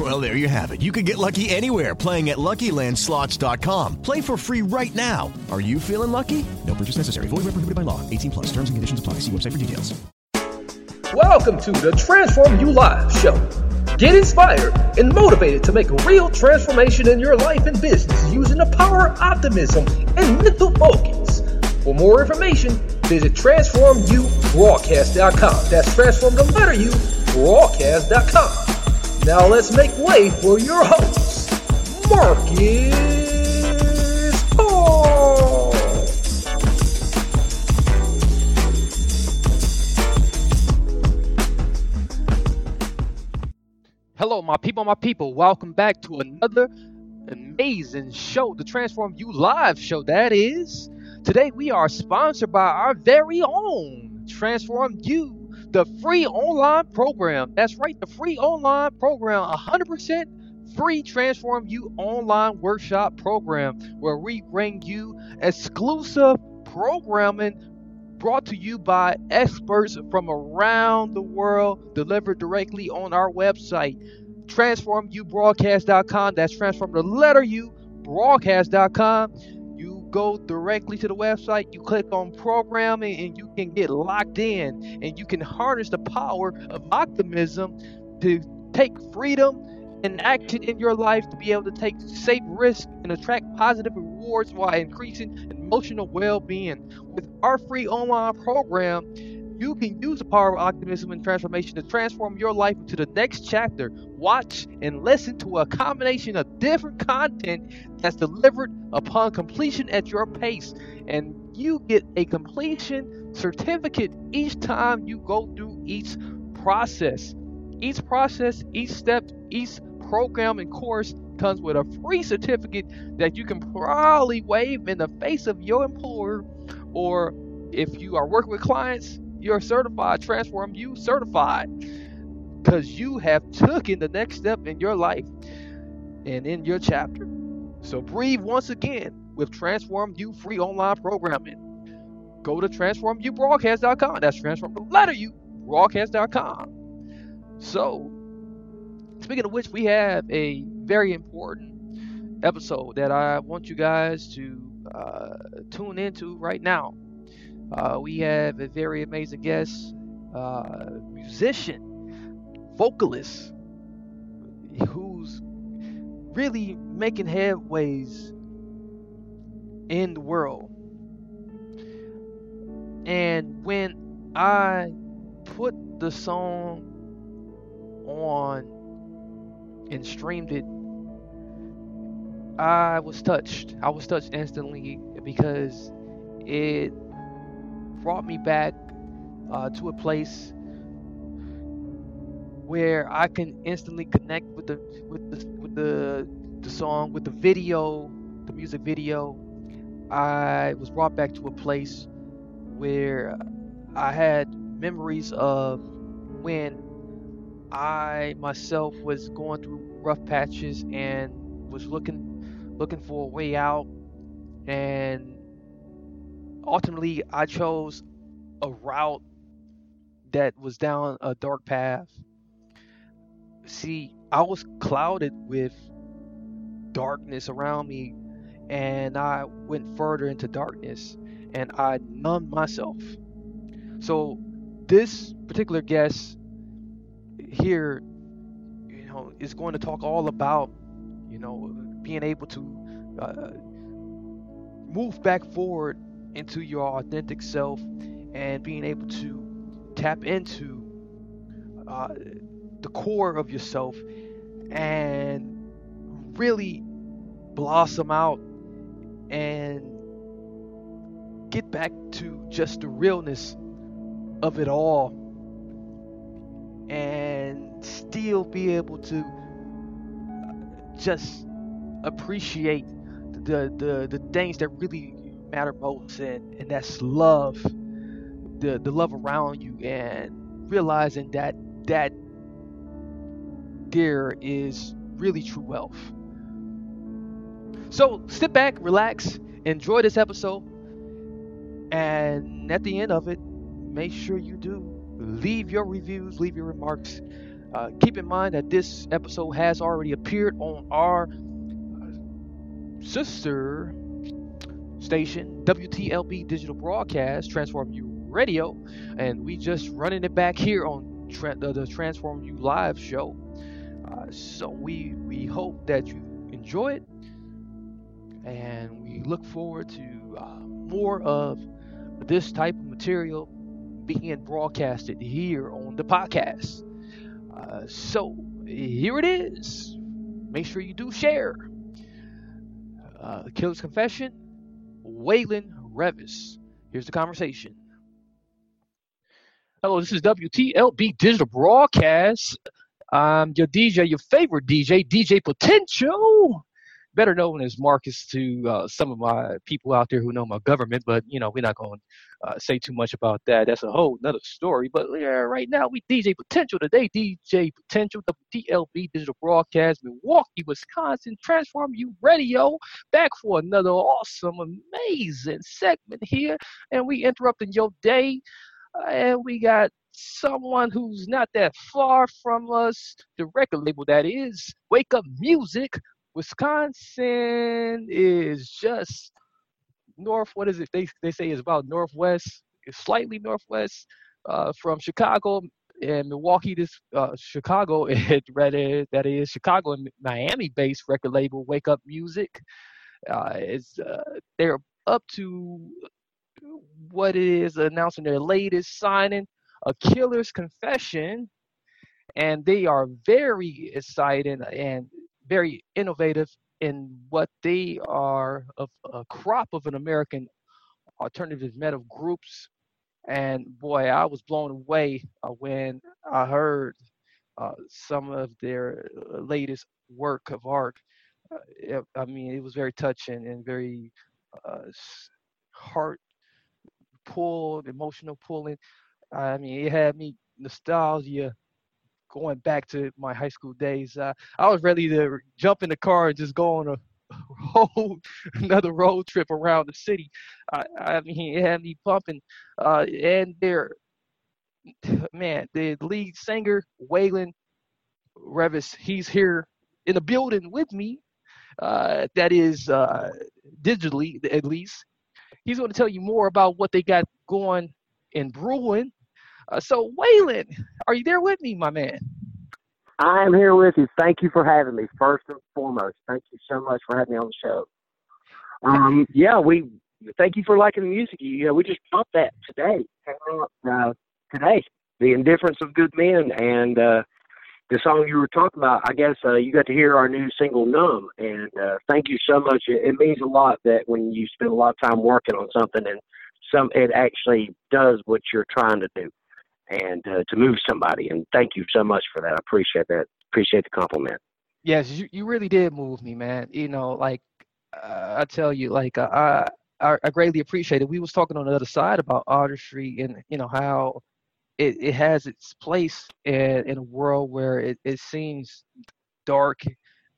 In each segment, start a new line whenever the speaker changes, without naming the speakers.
Well, there you have it. You can get lucky anywhere playing at LuckyLandSlots.com. Play for free right now. Are you feeling lucky? No purchase necessary. Void where prohibited by law. 18 plus. Terms and conditions apply. See website for details.
Welcome to the Transform You Live show. Get inspired and motivated to make a real transformation in your life and business using the power of optimism and mental focus. For more information, visit transformubroadcast.com. That's transform the letter U broadcast.com. Now let's make way for your host, Marcus Hart.
Hello, my people, my people. Welcome back to another amazing show, the Transform You Live show. That is. Today we are sponsored by our very own Transform You, the free online program. That's right, the free online program, 100% free Transform You online workshop program where we bring you exclusive programming brought to you by experts from around the world, delivered directly on our website, transformubroadcast.com. That's transform the letter U, broadcast.com. Go directly to the website, you click on programming, and you can get locked in, and you can harness the power of optimism to take freedom and action in your life to be able to take safe risks and attract positive rewards while increasing emotional well-being. With our free online program, you can use the power of optimism and transformation to transform your life into the next chapter. Watch and listen to a combination of different content that's delivered upon completion at your pace. And you get a completion certificate each time you go through each process. Each process, each step, each program and course comes with a free certificate that you can proudly wave in the face of your employer or if you are working with clients you're certified transform you certified because you have taken the next step in your life and in your chapter. So breathe once again with transform you free online programming. Go to transformubroadcast.com that's transform the letter u broadcast.com so speaking of which we have a very important episode that i want you guys to uh, tune into right now uh, we have a very amazing guest, uh, musician, vocalist, who's really making headways in the world. And when I put the song on and streamed it, I was touched. I was touched instantly because it brought me back uh, to a place where I can instantly connect with the with the with the the song, with the video, the music video. I was brought back to a place where I had memories of when I myself was going through rough patches and was looking looking for a way out and ultimately I chose a route that was down a dark path. See, I was clouded with darkness around me, and I went further into darkness and I numbed myself. So, this particular guest here, you know, is going to talk all about, you know, being able to uh, move back forward into your authentic self and being able to tap into uh, the core of yourself and really blossom out and get back to just the realness of it all and still be able to just appreciate the the, the things that really matter most and, and that's love the the love around you and realizing that that there is really true wealth. So sit back, relax, enjoy this episode, and at the end of it, make sure you do leave your reviews, leave your remarks. Uh, keep in mind that this episode has already appeared on our sister station, WTLB Digital Broadcast, Transform You Radio, and we just running it back here on tra- the, the Transform You Live show. Uh, so we we hope that you enjoy it, and we look forward to uh, more of this type of material being broadcasted here on the podcast. Uh, so here it is. Make sure you do share. Uh, Killer's Confession, Waylon Reavis. Here's the conversation. Hello, this is WTLB Digital Broadcast. I'm your DJ, your favorite DJ, DJ Potential better known as Marcus to uh, some of my people out there who know my government, but you know we're not going to uh, say too much about that. That's a whole another story. But yeah, right now we DJ Potential today. DJ Potential, WTLB Digital Broadcast, Milwaukee, Wisconsin, Transform You Radio, back for another awesome, amazing segment here, and we interrupting your day, uh, and we got someone who's not that far from us, the record label that is Wake Up Music, Wisconsin is just north. What is it? They they say is about northwest, slightly northwest uh, from Chicago and Milwaukee. This uh, Chicago, it rather that is Chicago and Miami-based record label Wake Up Music. Uh, is uh, they're up to what is announcing their latest signing, A Killer's Confession, and they are very excited and very innovative in what they are of a crop of an American alternative metal groups. And boy, I was blown away uh, when I heard uh, some of their uh, latest work of art. Uh, I mean, it was very touching and very uh, heart pulled, emotional pulling. I mean, it had me nostalgia going back to my high school days. Uh, I was ready to jump in the car and just go on a whole another road trip around the city. I, I mean, it had me pumping. Uh, and there, man, the lead singer Waylon Reavis, he's here in the building with me. Uh, that is uh, digitally, at least. He's going to tell you more about what they got going in brewing uh, so, Waylon, are you there with me, my man?
I am here with you. Thank you for having me. First and foremost, thank you so much for having me on the show. Um, yeah, we thank you for liking the music. You know, we just popped that today. Uh, today, the indifference of good men, and uh, the song you were talking about. I guess uh, you got to hear our new single "Numb," and uh, thank you so much. It, it means a lot that when you spend a lot of time working on something and some it actually does what you're trying to do and uh, to move somebody. And thank you so much for that. I appreciate that. Appreciate the compliment.
Yes, you, you really did move me, man. You know, like uh, I tell you, like uh, I, I greatly appreciate it. We was talking on the other side about artistry and you know how it, it has its place in, in a world where it, it seems dark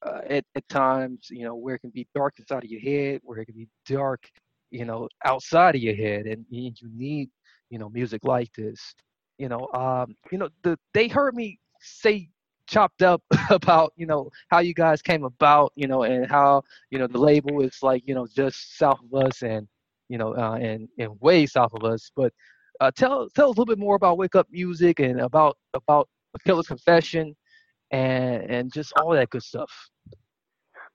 uh, at, at times, you know, where it can be dark inside of your head, where it can be dark, you know, outside of your head. And you need, you know, music like this you know um you know the they heard me say chopped up about you know how you guys came about you know and how you know the label is like you know just south of us and you know uh, and and way south of us. But uh, tell tell us a little bit more about wake up music and about about killer's confession and and just all that good stuff.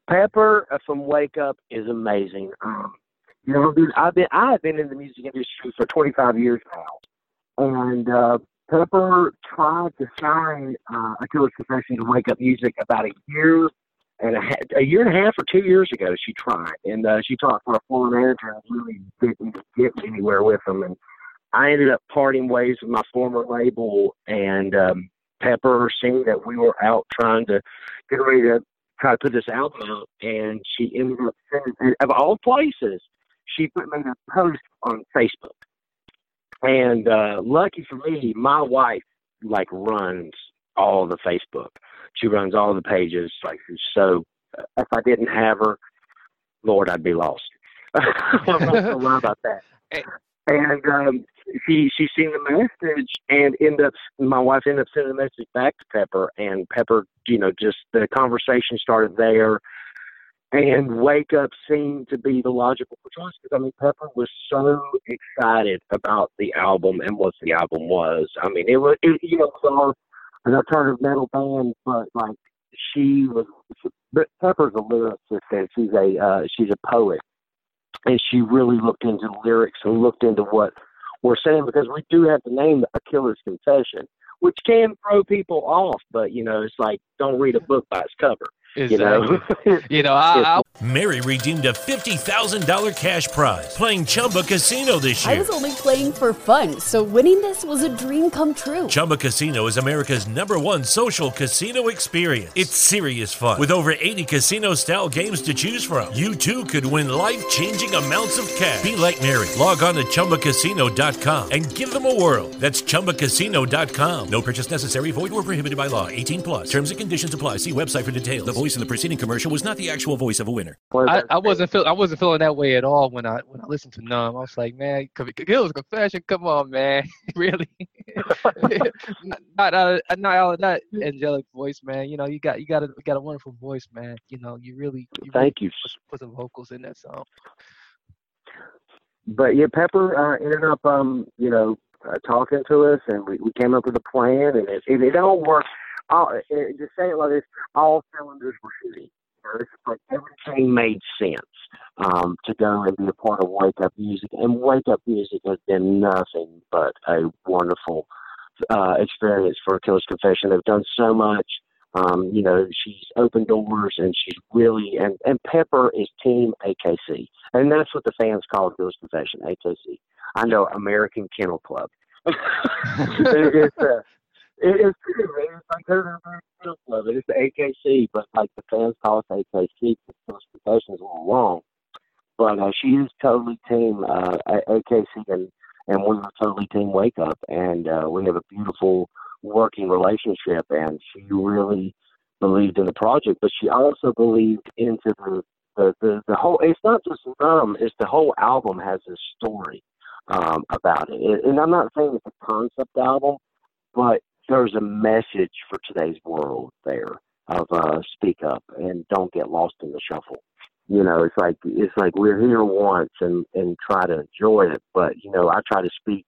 Pepper from wake up is amazing. Um, you know dude, i've been i've been in the music industry for 25 years now and uh, Pepper tried to sign uh, a Killer's Confession to Wake Up Music about a year and a, a year and a half or two years ago. She tried, and uh, she talked to our former manager and really didn't get anywhere with them. And I ended up parting ways with my former label, and um, Pepper, seeing that we were out trying to get ready to try to put this album out, and she ended up sending, of all places, she put me a post on Facebook And uh, lucky for me, my wife like runs all the Facebook. She runs all the pages. Like so, uh, if I didn't have her, Lord, I'd be lost. I'm not gonna lie about that. And um, she she seen the message and end up my wife ended up sending the message back to Pepper and Pepper, you know, just the conversation started there. And Wake Up seemed to be the logical choice because I mean Pepper was so excited about the album and what the album was. I mean it was it, you know so an alternative metal band, but like she was. But Pepper's a lyricist and she's a uh, she's a poet, and she really looked into lyrics and looked into what we're saying because we do have to name a killer's confession, which can throw people off. But you know, it's like don't read a book by its cover.
Exactly.
You know,
you know, I, I
Mary redeemed a $50,000 cash prize playing Chumba Casino this year.
I was only playing for fun, so winning this was a dream come true.
Chumba Casino is America's number one social casino experience. It's serious fun. With over 80 casino style games to choose from, you too could win life changing amounts of cash. Be like Mary. Log on to chumbacasino.com and give them a whirl. That's chumbacasino.com. No purchase necessary, void or prohibited by law. 18 plus. Terms and conditions apply. See website for details. The voice in the preceding commercial was not the actual voice of a winner.
I, I wasn't feel I wasn't feeling that way at all when I when I listened to Numb. I was like, man, Killer's confession, come on, man, really? not out of, not out of that angelic voice, man. You know, you got you got a you got a wonderful voice, man. You know, you really you
Thank
really
you.
Put, put some vocals in that song.
but yeah, Pepper uh, ended up, um, you know, uh, talking to us, and we, we came up with a plan, and it, it, it all worked. All, say it like this, all cylinders were shooting. You know, like everything made sense um, to go and be a part of Wake Up Music, and Wake Up Music has been nothing but a wonderful uh, experience for Killer's Confession. They've done so much. Um, you know, she's opened doors and she's really and and Pepper is Team AKC, and that's what the fans call Killer's Confession, AKC. I know American Kennel Club. It- it's uh, it is true. It's like they're the Kennel Club. It is the AKC, but like the fans call us AKC because Confession is a little. But uh, she is totally Team uh, AKC, and and we were totally Team Wake Up, and uh, we have a beautiful working relationship and she really believed in the project but she also believed into the the, the, the whole it's not just numb it's the whole album has a story um about it and i'm not saying it's a concept album but there's a message for today's world there of uh speak up and don't get lost in the shuffle you know it's like it's like we're here once and and try to enjoy it but you know i try to speak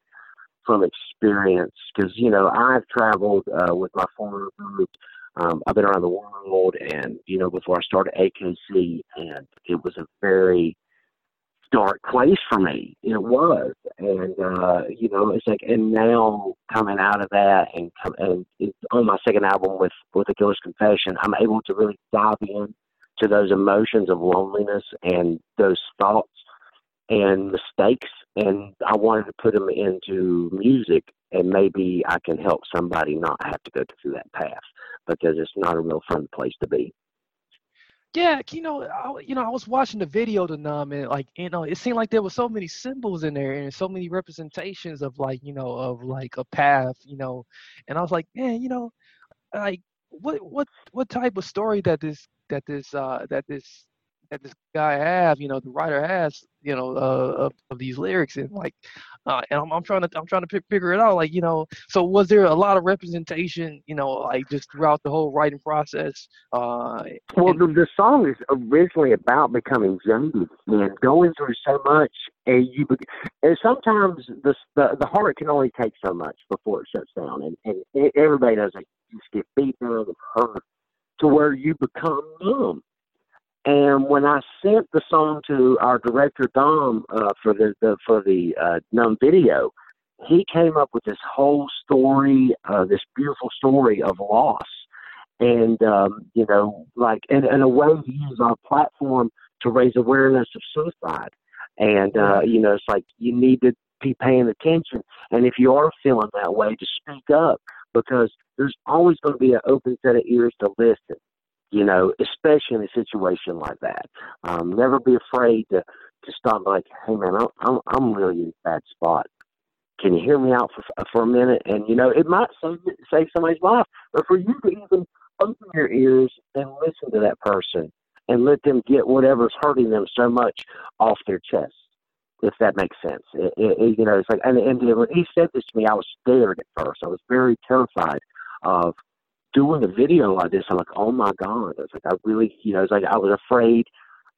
from experience because you know I've traveled uh, with my former group. Um, I've been around the world, and you know before I started AKC, and it was a very dark place for me. It was, and uh, you know it's like, and now coming out of that, and and it's on my second album with with the Killer's Confession, I'm able to really dive in to those emotions of loneliness and those thoughts and mistakes and I wanted to put them into music and maybe I can help somebody not have to go through that path because it's not a real fun place to be.
Yeah, you know, I, you know, I was watching the video to Numb, and like, you know, it seemed like there were so many symbols in there and so many representations of like, you know, of like a path, you know, and I was like, man, you know, like, what, what, what type of story that this, that this, uh, that this, that this guy have, you know, the writer has, you know, uh, of, of these lyrics, and like, uh, and I'm, I'm trying to, I'm trying to fi- figure it out, like, you know, so was there a lot of representation, you know, like just throughout the whole writing process, uh,
Well, the, the song is originally about becoming jaded and going through so much, and you be- and sometimes the the, the heart can only take so much before it shuts down, and and everybody knows that you just get beat down and hurt to where you become numb. And when I sent the song to our director Dom uh, for the, the for the uh, numb video, he came up with this whole story, uh, this beautiful story of loss and um, you know, like in, in a way to use our platform to raise awareness of suicide. And uh, you know, it's like you need to be paying attention. And if you are feeling that way, to speak up because there's always going to be an open set of ears to listen. You know, especially in a situation like that. Um, never be afraid to to stop. Like, hey man, I'm I'm, I'm really in a bad spot. can you hear me out for for a minute? And you know, it might save save somebody's life, but for you to even open your ears and listen to that person and let them get whatever's hurting them so much off their chest, if that makes sense. It, it, you know, it's like, and, and when he said this to me, I was scared at first. I was very terrified of doing a video like this. I'm like, oh my god! I was like, I really, you know, I was like I was afraid.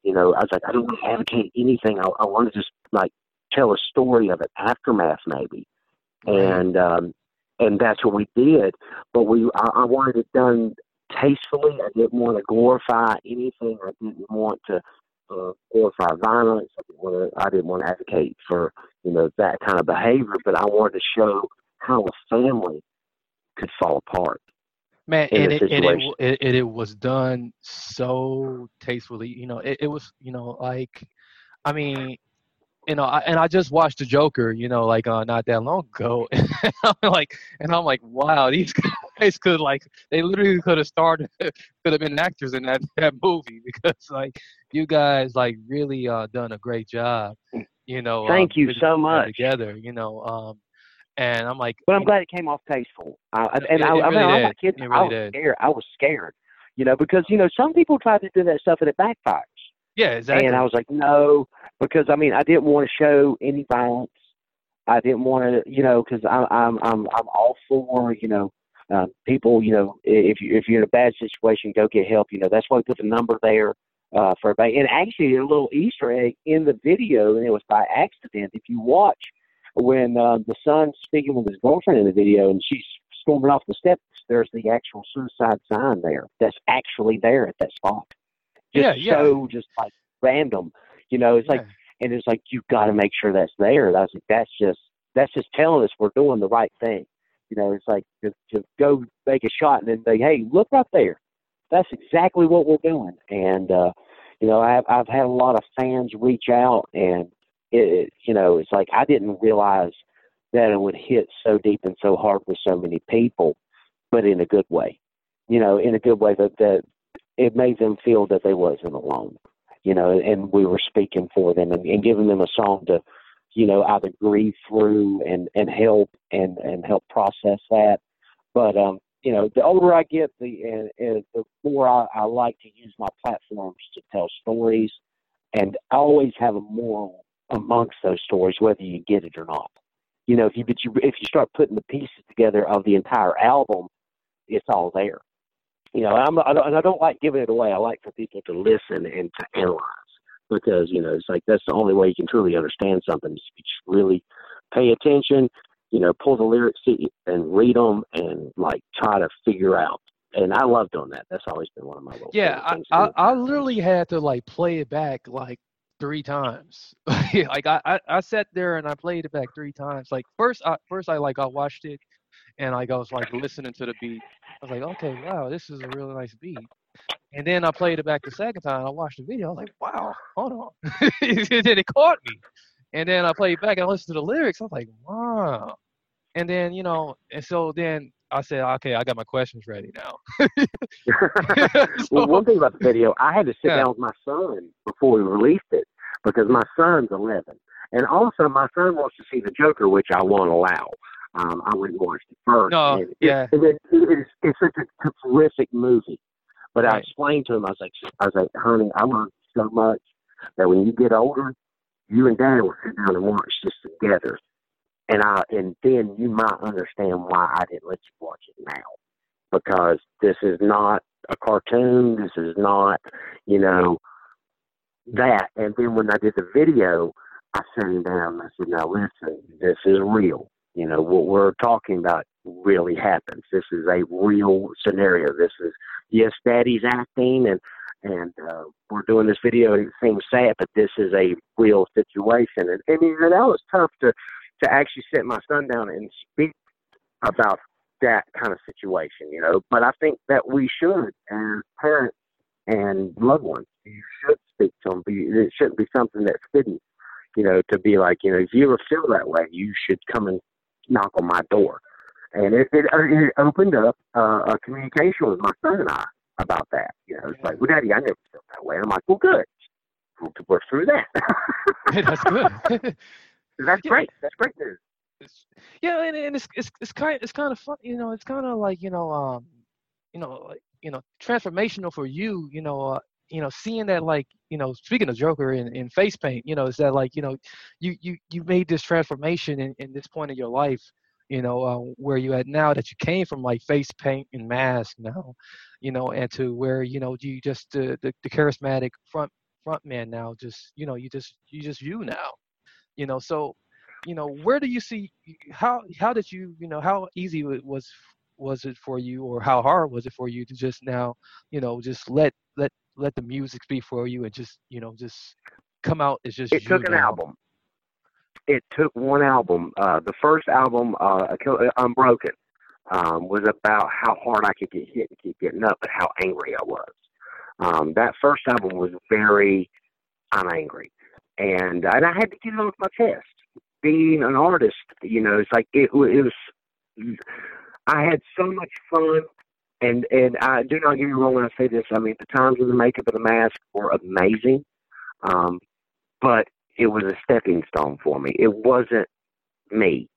You know, I was like, I don't want to advocate anything. I, I want to just like tell a story of an aftermath, maybe. And um, and that's what we did. But we, I, I wanted it done tastefully. I didn't want to glorify anything. I didn't want to uh, glorify violence. I didn't, want to, I didn't want to advocate for you know that kind of behavior. But I wanted to show how a family could fall apart.
Man, and it, and it, it, it was done so tastefully. You know, it, it was you know like, I mean, you know, I, and I just watched the Joker, you know, like uh, not that long ago, and I'm like, and I'm like, wow, these guys could like, they literally could have started, could have been actors in that that movie because like, you guys like really uh done a great job, you know.
Thank
um,
you so much.
Together, you know, um, and I'm like,
but I'm glad it came off tasteful. Uh, and
it,
I,
it
I
really
mean,
did.
Kidding.
It really
I was
did.
scared. I was scared, you know, because you know some people try to do that stuff and it backfires.
Yeah, exactly.
And I was like, no, because I mean, I didn't want to show any violence. I didn't want to, you know, because I'm I'm I'm I'm all for, you know, uh, people, you know, if you if you're in a bad situation, go get help. You know, that's why we put the number there uh, for everybody. And actually, a little Easter egg in the video, and it was by accident. If you watch when uh, the son's speaking with his girlfriend in the video, and she's storming off the steps, there's the actual suicide sign there. That's actually there at that spot. Just
Yeah, yeah.
so just like random. You know, it's like, and it's like you got to make sure that's there. And I was like, that's just that's just telling us we're doing the right thing. You know, it's like to, to go make a shot and then say, hey, look right there. That's exactly what we're doing. And uh, you know, I've I've had a lot of fans reach out, and it, it you know, it's like I didn't realize that it would hit so deep and so hard with so many people, but in a good way. You know, in a good way that that it made them feel that they wasn't alone. You know, and we were speaking for them and, and giving them a song to, you know, either grieve through and and help and and help process that. But um, you know, the older I get, the and, and the more I, I like to use my platforms to tell stories, and I always have a moral amongst those stories, whether you get it or not. You know, if you but you if you start putting the pieces together of the entire album, it's all there. You know, I'm I don't, and I don't like giving it away. I like for people to listen and to analyze because you know it's like that's the only way you can truly understand something. Is if you just really pay attention, you know, pull the lyrics and read them and like try to figure out. And I love doing that. That's always been one of my little
Yeah, I, I. I literally had to like play it back like three times. like I, I, I sat there and I played it back three times. Like first, I, first I like I watched it, and like I was like listening to the beat. I was like, okay, wow, this is a really nice beat. And then I played it back the second time. I watched the video. I was like, wow, hold on. then it caught me. And then I played it back and I listened to the lyrics. I was like, wow. And then you know, and so then I said, okay, I got my questions ready now.
well, one thing about the video, I had to sit
Yeah.
down with my son before we released it because my son's 11. And also, my son wants to see the Joker, which I won't allow. Um, I wouldn't watch it first.
No,
And it-
yeah.
and it, it is, it's such a terrific movie. But I explained to him, I was like, I was like, honey, I love you so much that when you get older, you and Dad will sit down and watch this together. And I, and then you might understand why I didn't let you watch it now because this is not a cartoon. This is not, you know, that. And then when I did the video, I sat him down and I said, now listen, this is real. You know, what we're talking about really happens. This is a real scenario. This is, yes, daddy's acting and, and, uh, we're doing this video and it seems sad, but this is a real situation. And, and you know, that was tough to, to actually sit my son down and speak about that kind of situation, you know. But I think that we should, as parents and loved ones, you should speak to them. But it shouldn't be something that's hidden, you know, to be like, you know, if you ever feel that way, you should come and knock on my door. And it, it, it opened up uh, a communication with my son and I about that. You know, it's like, well, Daddy, I never felt that way. I'm like, well, good. We'll work through that.
That's good.
That's great. That's great news.
it's yeah, and, and it's it's it's kind it's kind of fun. You know, it's kind of like you know, um, you know, like you know, transformational for you. You know, uh, you know, seeing that like you know, speaking of Joker in, in face paint, you know, is that like you know, you you you made this transformation in, in this point of your life. You know, uh, where you at now that you came from like face paint and mask now, you know, and to where you know you just uh, the the charismatic front front man now, just you know, you just you just you now, you know, so you know where do you see how how did you you know how easy was was it for you or how hard was it for you to just now you know just let let let the music speak for you and just you know just come out as just
it took an
now?
album it took one album uh the first album uh unbroken um was about how hard i could get hit and keep getting up but how angry i was um that first album was very i'm angry and and i had to get it off my chest being an artist, you know, it's like it, it was. I had so much fun, and and I do not get me wrong when I say this. I mean, the times of the makeup and the mask were amazing, um, but it was a stepping stone for me. It wasn't me,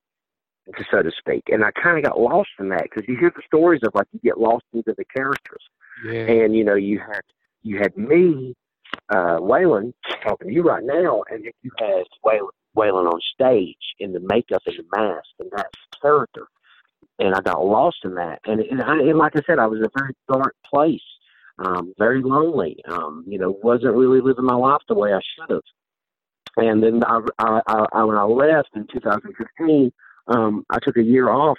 so to speak, and I kind of got lost in that because you hear the stories of like you get lost into the characters,
yeah.
and you know you had you had me, uh, Waylon, talking to you right now, and you had Waylon Waylon on stage in the makeup and the mask and that character. And I got lost in that. And, and, I, and like I said, I was in a very dark place, um, very lonely. Um, you know, wasn't really living my life the way I should have. And then I, I, I, when I left in 2015, um, I took a year off.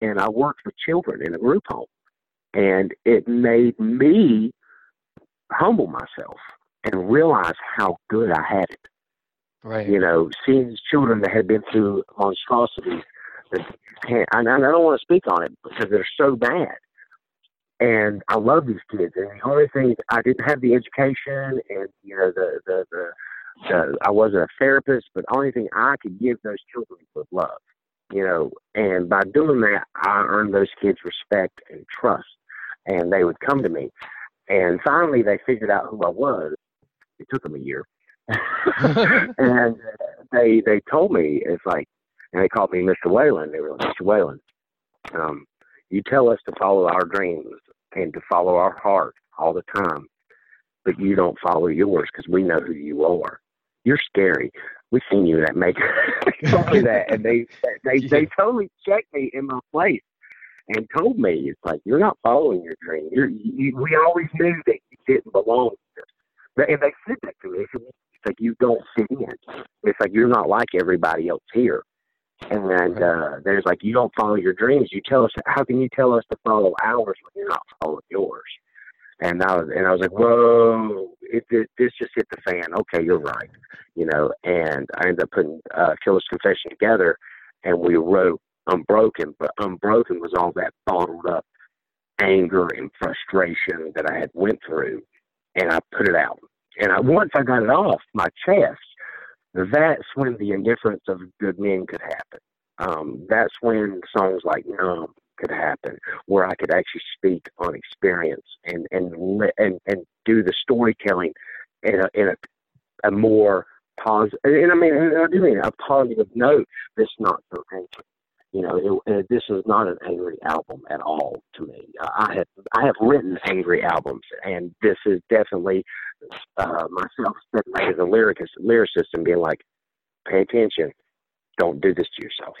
And I worked with children in a group home. And it made me humble myself and realize how good I had it.
Right.
You know, seeing these children that had been through monstrosities that you can't, and I don't want to speak on it because they're so bad. And I love these kids. And the only thing, I didn't have the education and, you know, the, the, the, the I wasn't a therapist, but the only thing I could give those children was love you know, and by doing that, I earned those kids respect and trust, and they would come to me. And finally, they figured out who I was. It took them a year, and they they told me it's like, and they called me Mr. Waylon. They were like, Mr. Waylon, um, you tell us to follow our dreams and to follow our heart all the time, but you don't follow yours because we know who you are. You're scary we've seen you that make that, and they they they totally checked me in my place and told me it's like you're not following your dream. You're you, we always knew that you didn't belong here, and they said that to me. It's like you don't fit in. It's like you're not like everybody else here. And uh, there's like you don't follow your dreams. You tell us how can you tell us to follow ours when you're not following yours? And I was and I was like, whoa, it, it this just hit the fan. Okay, you're right, you know. And I ended up putting uh, Killer's Confession together, and we wrote Unbroken. But Unbroken was all that bottled up anger and frustration that I had went through, and I put it out. And I once I got it off my chest, that's when the indifference of good men could happen. Um, that's when songs like Numb could happen, where I could actually speak on experience and and and and do the storytelling in a in a, a more positive. And I mean, I do mean a positive note. That's not so angry. You know, it, it, this is not an angry album at all to me. I have I have written angry albums, and this is definitely uh, myself as a lyricist, lyricist, and being like, pay attention. don't do this to yourself.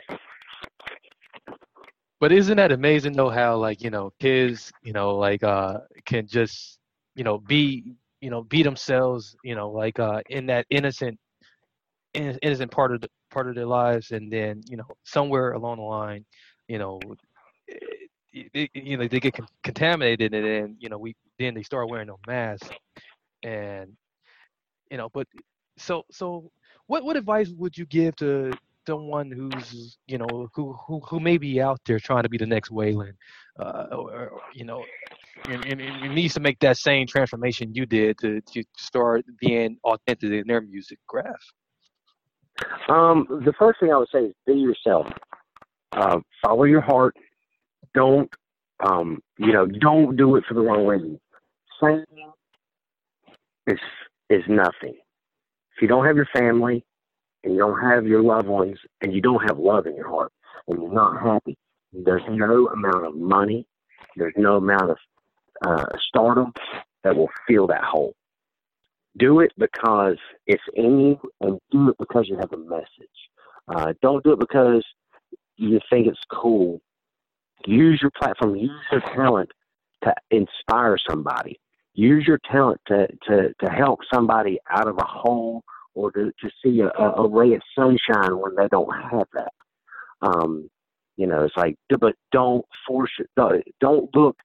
But isn't that amazing though? How like you know kids, you know, like uh, can just you know be you know be themselves, you know, like uh, in that innocent innocent part of the, part of their lives, and then you know somewhere along the line, you know, it, it, you know they get con- contaminated, and then you know we then they start wearing no masks, and you know, but so so what what advice would you give to someone who's you know who who who may be out there trying to be the next Waylon, uh, or, or, you know, and, and, and needs to make that same transformation you did to to start being authentic in their music craft.
Um, the first thing I would say is be yourself. Uh, follow your heart. Don't, um, you know, don't do it for the wrong reason. Singing is is nothing. If you don't have your family, and you don't have your loved ones, and you don't have love in your heart, and you're not happy, there's no amount of money, there's no amount of uh, stardom that will fill that hole. Do it because it's in you, and do it because you have a message. Uh, don't do it because you think it's cool. Use your platform, use your talent to inspire somebody. Use your talent to, to, to help somebody out of a hole or to, to see a, a ray of sunshine when they don't have that. Um, you know, it's like, but don't force it. Don't look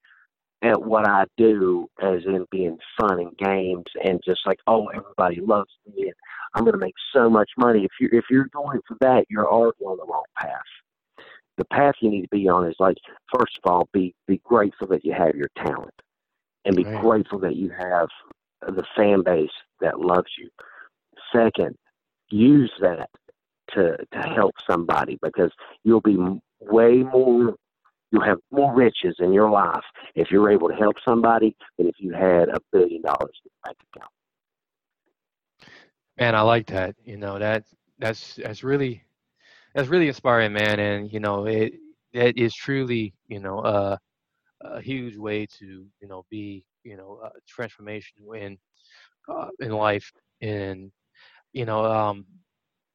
at what I do as in being fun and games and just like, oh, everybody loves me and I'm going to make so much money. If you're if you're going for that, you're already on the wrong path. The path you need to be on is like, first of all, be be grateful that you have your talent, and be right. grateful that you have the fan base that loves you. Second, use that to to help somebody because you'll be way more you'll have more riches in your life if you're able to help somebody than if you had a billion dollars in your bank account.
Man, I like that. You know that that's that's really that's really inspiring, man. And you know it it is truly you know uh, a huge way to you know be you know uh, transformation in uh, in life and you know um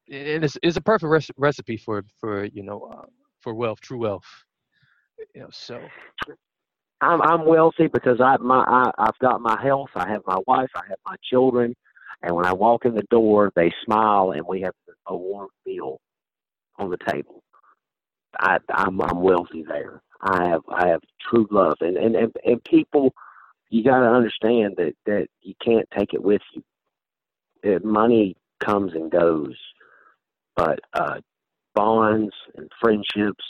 it's, it's a perfect res- recipe for for you know uh, for wealth true wealth. You know so.
I'm i'm wealthy because i my I, i've got my health i have my wife i have my children and when i walk in the door they smile and we have a warm meal on the table. I i'm i'm wealthy there. I have i have true love. And and and, and people you got to understand that that you can't take it with you. It, money comes and goes, but uh, bonds and friendships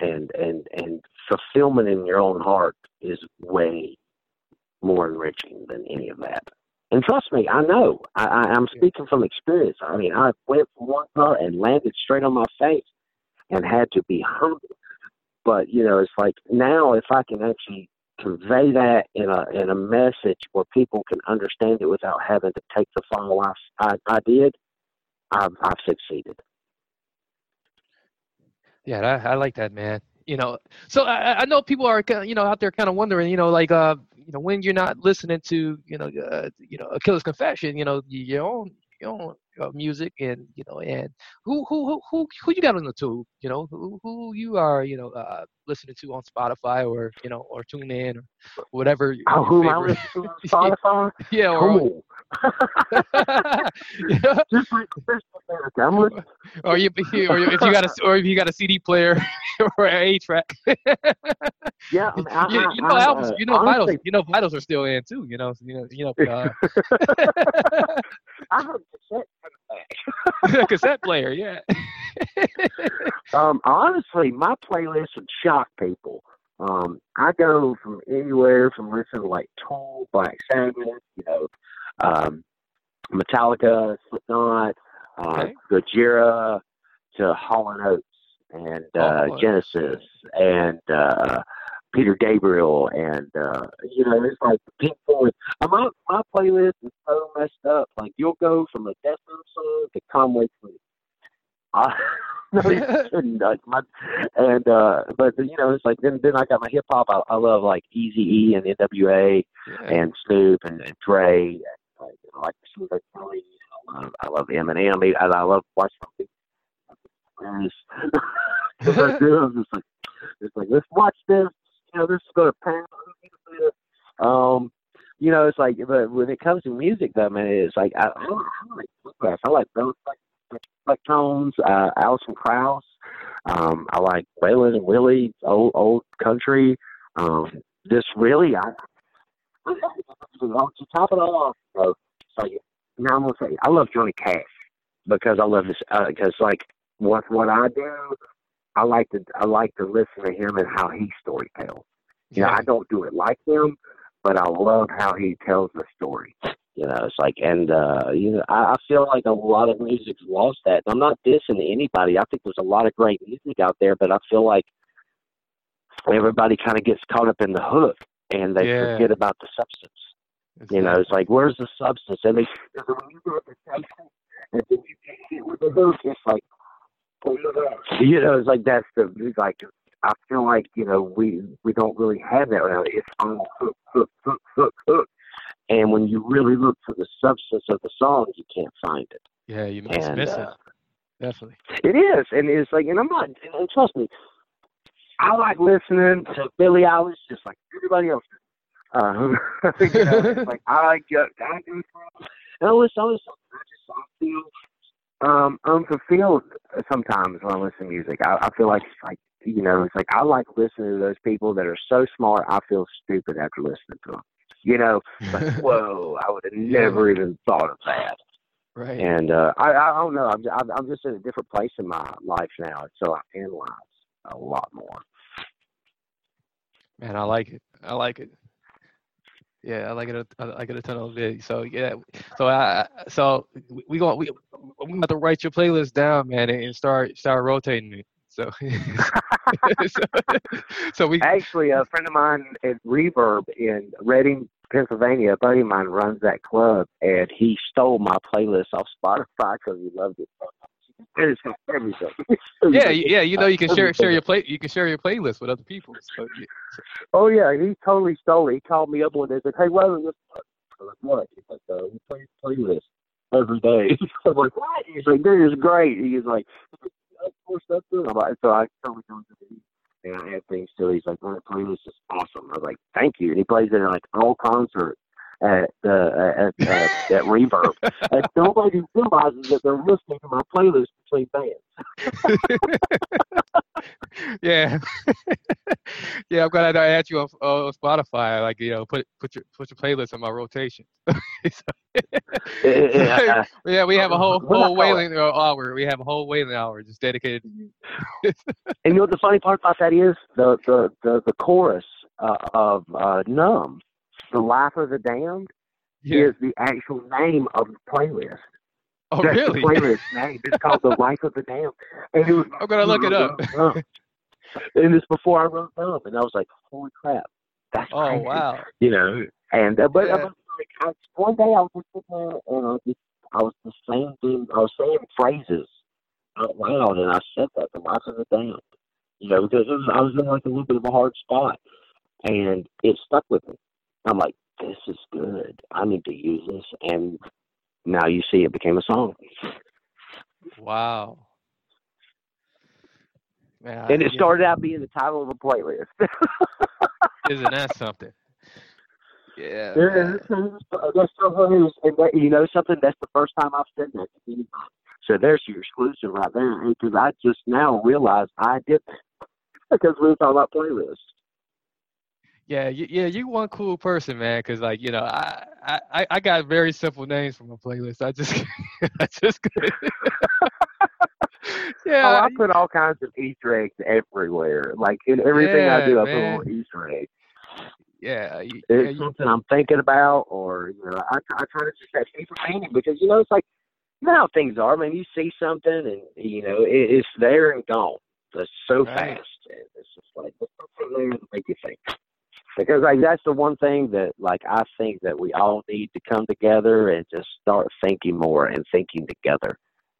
and and and fulfillment in your own heart is way more enriching than any of that. And trust me, I know. I, I, I'm speaking from experience. I mean, I went from one car and landed straight on my face and had to be humble. But you know, it's like now if I can actually convey that in a in a message where people can understand it without having to take the fall I, I, I did, I've, I've succeeded.
Yeah, I, I like that, man. You know, so I, I know people are you know out there kind of wondering, you know, like uh, you know, when you're not listening to you know, uh, you know, a killer's confession, you know, your own your own uh, music and you know and who who who who you got on the tube? You know who who you are you know uh, listening to on Spotify or you know or tune in or whatever
oh, who I listen to on Spotify?
Yeah
or cool. just like I'm
or you or if you got a or if you got a CD player or an A track.
Yeah I I,
you, you, know
I,
albums
uh,
you know
honestly,
vitals you know vitals are still in too you know you know you know uh,
I have a cassette
player, yeah.
um, honestly, my playlist would shock people. Um, I go from anywhere from listening to like Tool, Black Sabbath, you know, um, Metallica, Slipknot, uh,
Okay.
Gojira, to Hall and Oates and uh,
Oh,
Genesis and uh, Peter Gabriel and uh, you know it's like Pink Floyd. Uh, My my playlist is so messed up. Like you'll go from a Death Metal song to Conway Twitty. I no, nuts. My, and uh, but you know it's like then then I got my hip hop. I, I love like Easy E and N.W.A. and Snoop and, and Dre. And, like, know, like some of the Kelly. I love, I love Eminem. I, I love watching And it's, I do, I'm just like, it's like let's watch this. You know, this is to pan. Um, you know, it's like, but when it comes to music, though, man, it's like I, I, like bluegrass. I like those like, like tones. Uh, Alison Krauss. Um, I like Waylon and Willie, old old country. Um, just really, I to top it all off, bro, like now I'm gonna say I love Johnny Cash because I love this because uh, like what what I do, I like to I like to listen to him and how he story tells. You know, I don't do it like him, but I love how he tells the story. You know, it's like, and uh, you know, I, I feel like a lot of music's lost that. And I'm not dissing anybody. I think there's a lot of great music out there, but I feel like everybody kind of gets caught up in the hook and they
Yeah.
forget about the substance. You know, it's like, where's the substance? And they, when you go to taste it, and then you can't get hit with the hook, it's like, you know, it's like that's the like. I feel like you know we we don't really have that right now. It's all hook, hook, hook, hook, hook. And when you really look for the substance of the song, you can't find it.
Yeah, you miss
And,
miss it.
uh,
Definitely.
It is, and it's like, and I'm not. And trust me, I like listening to Billie Eilish just like everybody else. Uh, you know, it's like I get, I do, and I listen. I listen. I just I feel um unfulfilled sometimes when I listen to music. I, I feel like like you know, it's like I like listening to those people that are so smart. I feel stupid after listening to them. You know, like whoa, I would have never even thought of that.
Right.
And uh, I, I don't know. I'm, I'm I'm just in a different place in my life now, so I analyze a lot more.
Man, I like it. I like it. Yeah, I like it. a- I like it a ton of it. So yeah, so I so we- going we we have to write your playlist down, man, and start start rotating it. So so, so we
Actually, a friend of mine at Reverb in Reading, Pennsylvania, a buddy of mine runs that club, and he stole my playlist off Spotify because he loved it. It's got everything.
yeah yeah you know you can share share your play you can share your playlist with other people. So yeah.
Oh yeah, he totally stole it. He called me up one day and said, "Hey, what is this?" Like, "What?" He's like, uh, "We play playlist every day." I'm like, "What?" He's like, "Dude, it's great." He's like, "Of course, that's it." I'm like, so I totally go to the and I add things to it. He's like, "That playlist is awesome." I was like, "Thank you." And he plays it at like all concerts at the at at, at Reverb, and nobody realizes that they're listening to my playlist between bands.
yeah, yeah. I'm glad I add you on uh, Spotify. Like you know, put put your put your playlist on my rotation.
Yeah.
yeah, we have a whole
What do I
whole Waylon uh, hour. We have a whole Waylon hour just dedicated to you.
And you know what the funny part about that is? The the the, the chorus uh, of uh, "Numb," "The Life of the Damned,"
Yeah.
is the actual name of the playlist.
Oh,
That's
really?
The playlist name. It's called "The Life of the Damned," and it was.
I'm gonna look it up.
and it's before I wrote "Numb," and I was like, "Holy crap, that's
Oh
crazy."
wow.
You know, and uh, but
Yeah.
I was like, I, one day I was just sitting there and I was just I was just saying things, I was saying phrases out loud, and I said that the life of the damned. You know, because it was, I was in like a little bit of a hard spot, and it stuck with me. I'm like, this is good. I need to use this, and now you see, it became a song,
Wow. Man,
and it
yeah,
started out being the title of a playlist.
Isn't that something? Yeah.
Yeah, that's, that's so. And that, you know something? That's the first time I've said that to anybody. So there's your exclusive right there. Eh? Because I just now realized I did that. Because we were talking about playlists.
Yeah, you, yeah, you one cool person, man. Cause like you know, I, I, I- I got very simple names for my playlist. I just, I just, oh, yeah,
oh, I put all kinds of Easter eggs everywhere. Like in everything I do, I put
man.
little Easter egg.
yeah, you- yeah,
It's
you-
something I'm thinking about, or you know, I, I try to just have deeper meaning because you know it's like you know how things are. Man, you see something and you know it, it's there and gone. It's so
Right.
fast. And It's just like something there to make you think. Because like that's the one thing that like I think that we all need to come together and just start thinking more and thinking together.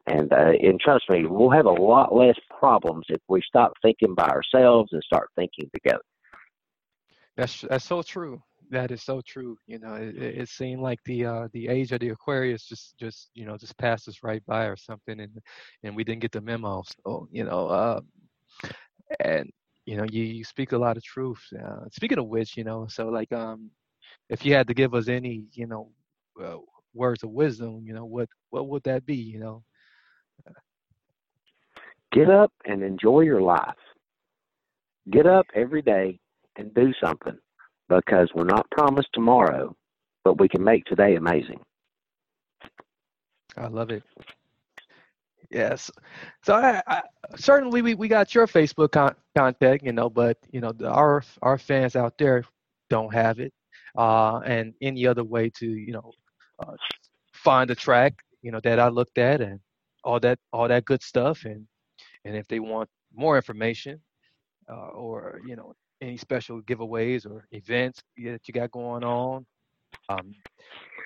And uh, and trust me, we'll have a lot less problems if we stop thinking by ourselves and start thinking together.
that's that's so true. That is so true. You know, it, it seemed like the uh, the age of the Aquarius just just you know just passed us right by or something, and and we didn't get the memo. So you know, uh, and you know, you, you speak a lot of truth. Uh, speaking of which, you know, so like um, if you had to give us any you know uh, words of wisdom, you know, what what would that be? You know,
Get up and enjoy your life. Get up every day and do something because we're not promised tomorrow, but we can make today amazing.
I love it. Yes. So I, I certainly we, we got your Facebook con- contact, you know, but you know the, our our fans out there don't have it, uh, and any other way to you know uh, find a track, you know, that I looked at and all that all that good stuff, and and if they want more information, uh, or you know any special giveaways or events that you got going on, um,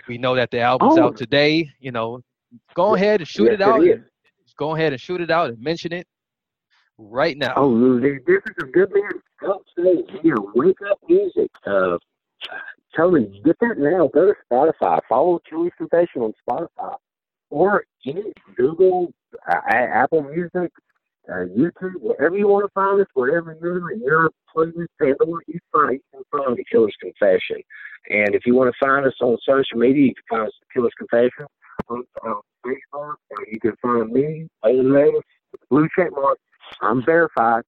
we know that the album's
Oh.
out today. You know, go ahead and shoot
Yes,
it out.
it
go ahead and shoot it out and mention it right now.
Oh, the difference of good man upstate here. Wake up music. Uh, Tony, get that now. Go to Spotify. Follow Chewy's Confession on Spotify or any Google, uh, Apple Music, uh, YouTube, wherever you want to find us, wherever you're in your playlist, and what you find, you can find the Killer's Confession. And if you want to find us on social media, you can find us at Killer's Confession on, Facebook, or you can find me, Waylon Reavis, blue check mark. I'm verified.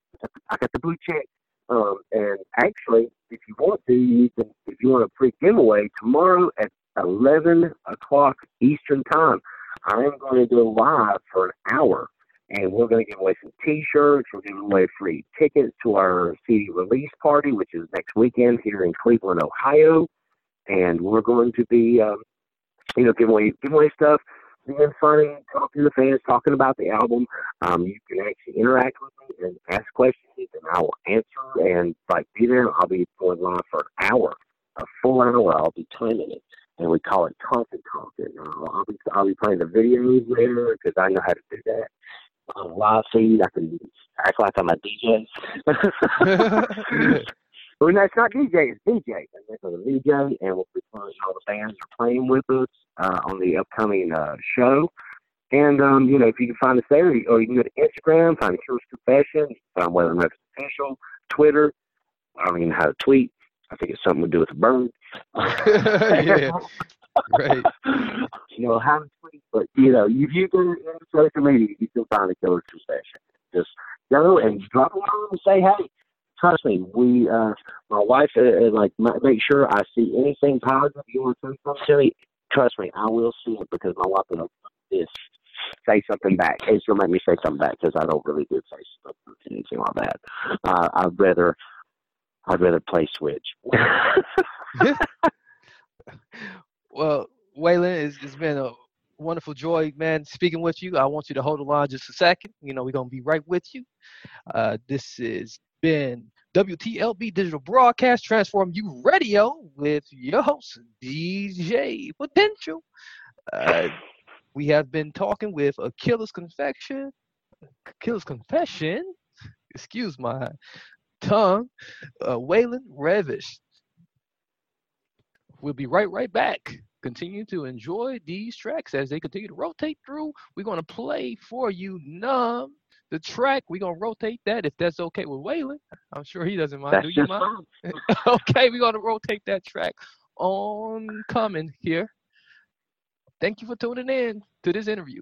I got the blue check. Um, and actually, if you want to, you can. If you want a free giveaway tomorrow at 11 o'clock Eastern time, I am going to go live for an hour, and we're going to give away some T-shirts. We're giving away free tickets to our CD release party, which is next weekend here in Cleveland, Ohio, and we're going to be, um, you know, giving away giving away stuff being funny, talking to the fans, talking about the album. Um, you can actually interact with me and ask questions, and I will answer. And like be there, I'll be going live for an hour, a full hour. I'll be timing it, and we call it talking talking. Uh, I'll be I'll be playing the videos later because I know how to do that. A live feed, I can act like I'm a DJ. Well, no, it's not DJ, it's DJ. And this is a DJ, and we'll be playing, all the bands are playing with us uh, on the upcoming uh, show. And, um, you know, if you can find us there, or you can go to Instagram, find Killer's Confession, find Weather Memphis Official, Twitter. I don't even know how to tweet. I think it's something to do with a bird.
yeah. Right.
You know, how to tweet, but, you know, if you go to social media, you can find the Killer Confession. Just go and drop a line and say, hey, trust me, we, uh, my wife, uh, uh, like, make sure I see anything positive you want to say something to me. Trust me, I will see it because my wife will this say something back. And she'll make me say something back because I don't really do Facebook or anything like that. Uh, I'd rather, I'd rather play Switch.
Well, Waylon, it's, it's been a wonderful joy, man, speaking with you. I want you to hold the line just a second. You know, we're going to be right with you. Uh, this has been WTLB Digital Broadcast Transform You Radio with your host, DJ Potential. Uh, we have been talking with a Killer's Confession, Killer's Confession, excuse my tongue, uh, Waylon Reavis. We'll be right right back. Continue to enjoy these tracks as they continue to rotate through. We're gonna play for you numb the track. We're gonna rotate that if that's okay with Waylon. I'm sure he doesn't mind.
That's
Do you mind? okay, we're gonna rotate that track on coming here. Thank you for tuning in to this interview.